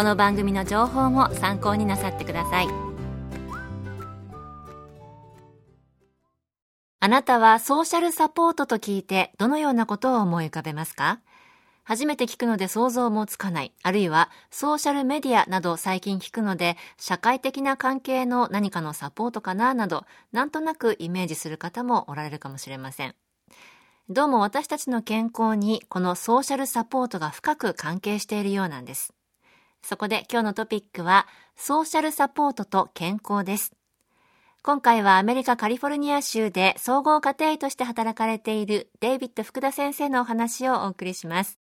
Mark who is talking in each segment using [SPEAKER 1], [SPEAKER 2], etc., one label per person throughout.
[SPEAKER 1] この番組の情報も参考になさってくださいあなたはソーシャルサポートと聞いてどのようなことを思い浮かべますか？初めて聞くので想像もつかない、あるいはソーシャルメディアなど最近聞くので社会的な関係の何かのサポートかな？などなんとなくイメージする方もおられるかもしれません。どうも私たちの健康にこのソーシャルサポートが深く関係しているようなんです。そこで今日のトピックはソーシャルサポートと健康です。今回はアメリカカリフォルニア州で総合家庭医として働かれているデイビッド福田先生のお話をお送りします。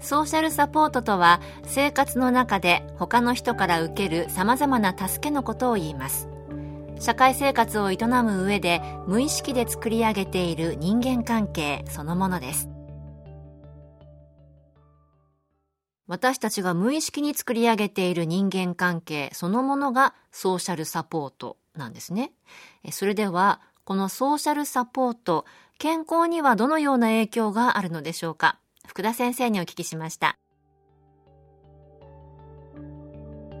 [SPEAKER 1] ソーシャルサポートとは生活の中で他の人から受ける様々な助けのことを言います。社会生活を営む上で無意識で作り上げている人間関係そのものです私たちが無意識に作り上げている人間関係そのものがソーシャルサポートなんですね。それではこのソーシャルサポート健康にはどのような影響があるのでしょうか？福田先生にお聞きしました。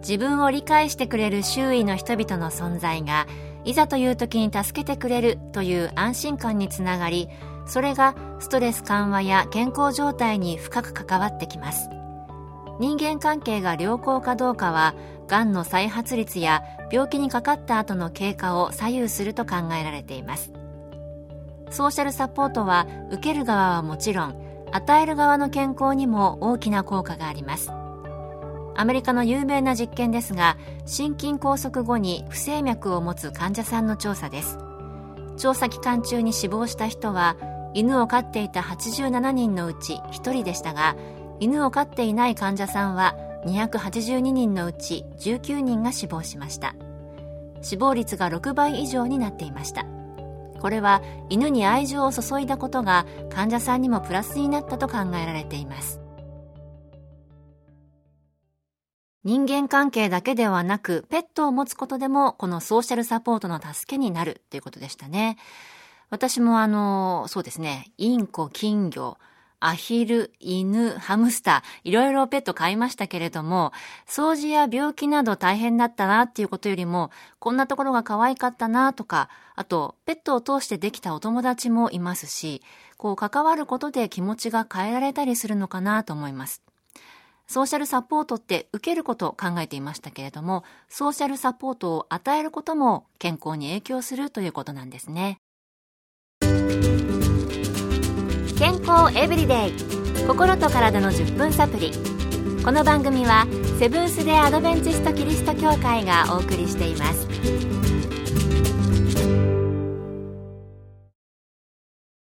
[SPEAKER 1] 自分を理解してくれる周囲の人々の存在がいざという時に助けてくれるという安心感につながりそれがストレス緩和や健康状態に深く関わってきます。人間関係が良好かどうかはがんの再発率や病気にかかった後の経過を左右すると考えられています。ソーシャルサポートは受ける側はもちろん与える側の健康にも大きな効果があります。アメリカの有名な実験ですが心筋梗塞後に不整脈を持つ患者さんの調査です。調査期間中に死亡した人は犬を飼っていた87人のうち1人でしたが犬を飼っていない患者さんは282人のうち19人が死亡しました。死亡率が6倍以上になっていました。これは犬に愛情を注いだことが患者さんにもプラスになったと考えられています。人間関係だけではなく、ペットを持つことでも、このソーシャルサポートの助けになるっていうことでしたね。私もあの、そうですね、インコ、金魚、アヒル、犬、ハムスター、いろいろペット飼いましたけれども、掃除や病気など大変だったなっていうことよりも、こんなところが可愛かったなとか、あと、ペットを通してできたお友達もいますし、こう関わることで気持ちが変えられたりするのかなと思います。ソーシャルサポートって受けることを考えていましたけれども、ソーシャルサポートを与えることも健康に影響するということなんですね。健康エブリデイ。心と体の10分サプリ。この番組はセブンス・デ・アドベンチスト・キリスト教会がお送りしています。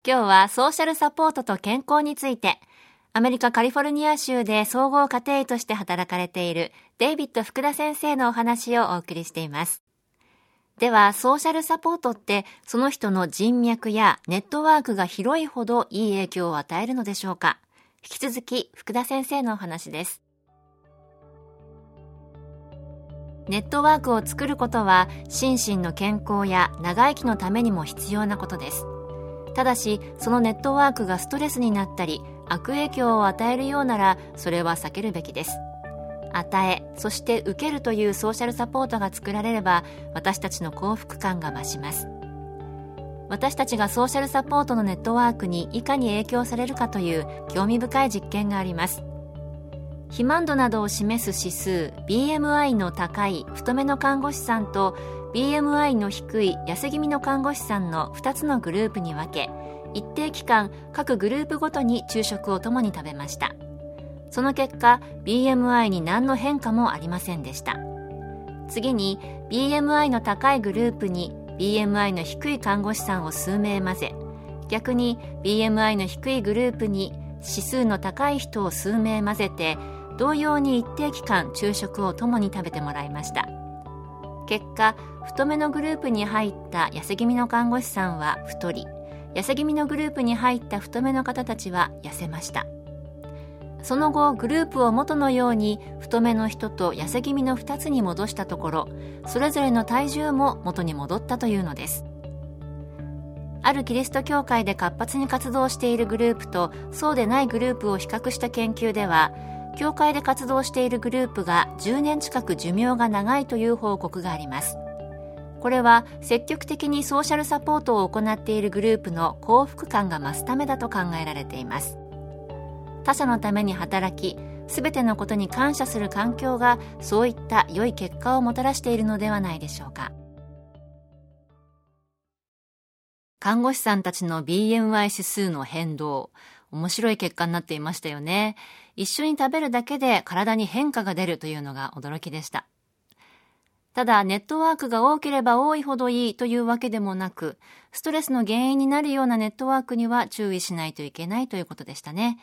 [SPEAKER 1] 今日はソーシャルサポートと健康についてアメリカカリフォルニア州で総合家庭医として働かれているデイビッド福田先生のお話をお送りしています。では、ソーシャルサポートってその人の人脈やネットワークが広いほどいい影響を与えるのでしょうか？引き続き福田先生のお話です。ネットワークを作ることは心身の健康や長生きのためにも必要なことです。ただし、そのネットワークがストレスになったり、悪影響を与えるようならそれは避けるべきです与えそして受けるというソーシャルサポートが作られれば私たちの幸福感が増します。私たちがソーシャルサポートのネットワークにいかに影響されるかという興味深い実験があります。肥満度などを示す指数 BMI の高い太めの看護師さんと BMI の低い痩せ気味の看護師さんの2つのグループに分け一定期間各グループごとに昼食を共に食べました。その結果 BMI に何の変化もありませんでした。次に BMI の高いグループに BMI の低い看護師さんを数名混ぜ逆に BMI の低いグループに指数の高い人を数名混ぜて同様に一定期間昼食を共に食べてもらいました。結果太めのグループに入った痩せ気味の看護師さんは太り痩せ気味のグループに入った太めの方たちは痩せました。その後グループを元のように太めの人と痩せ気味の2つに戻したところそれぞれの体重も元に戻ったというのです。あるキリスト教会で活発に活動しているグループとそうでないグループを比較した研究では教会で活動しているグループが10年近く寿命が長いという報告があります。これは積極的にソーシャルサポートを行っているグループの幸福感が増すためだと考えられています。他者のために働き全てのことに感謝する環境がそういった良い結果をもたらしているのではないでしょうか。看護師さんたちの BMI 指数の変動面白い結果になっていましたよね。一緒に食べるだけで体に変化が出るというのが驚きでした。ただ、ネットワークが多ければ多いほどいいというわけでもなく、ストレスの原因になるようなネットワークには注意しないといけないということでしたね。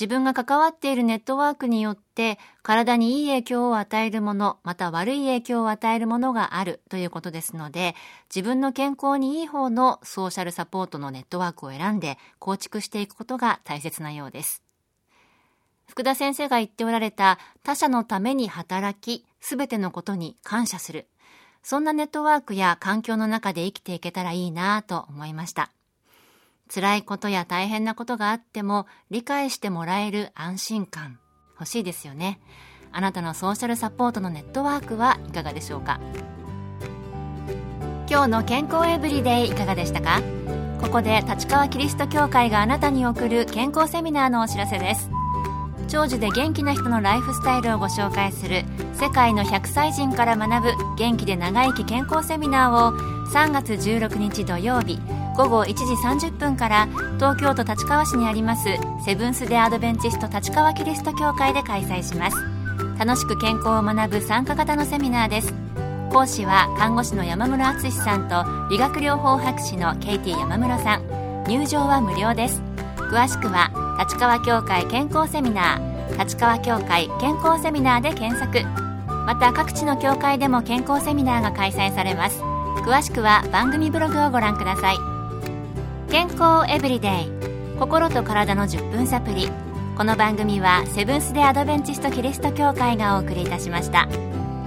[SPEAKER 1] 自分が関わっているネットワークによって体にいい影響を与えるもの、また悪い影響を与えるものがあるということですので、自分の健康にいい方のソーシャルサポートのネットワークを選んで構築していくことが大切なようです。福田先生が言っておられた他者のために働き、すべてのことに感謝する。そんなネットワークや環境の中で生きていけたらいいなと思いました。辛いことや大変なことがあっても理解してもらえる安心感。欲しいですよね。あなたのソーシャルサポートのネットワークはいかがでしょうか？今日の健康エブリデイいかがでしたか？ここで立川キリスト教会があなたに送る健康セミナーのお知らせです。長寿で元気な人のライフスタイルをご紹介する世界の100歳人から学ぶ元気で長生き健康セミナーを3月16日土曜日午後1時30分から東京都立川市にありますセブンス・デ・アドベンチスト立川キリスト教会で開催します。楽しく健康を学ぶ参加型のセミナーです。講師は看護師の山室敦さんと理学療法博士のケイティ山室さん。入場は無料です。詳しくは立川協会健康セミナー。立川協会健康セミナーで検索。また各地の協会でも健康セミナーが開催されます。詳しくは番組ブログをご覧ください。健康エブリデイ。心と体の10分サプリ。この番組はセブンス・デ・アドベンチスト・キリスト教会がお送りいたしました。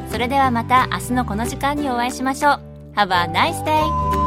[SPEAKER 1] それではまた明日のこの時間にお会いしましょう。Have a nice day!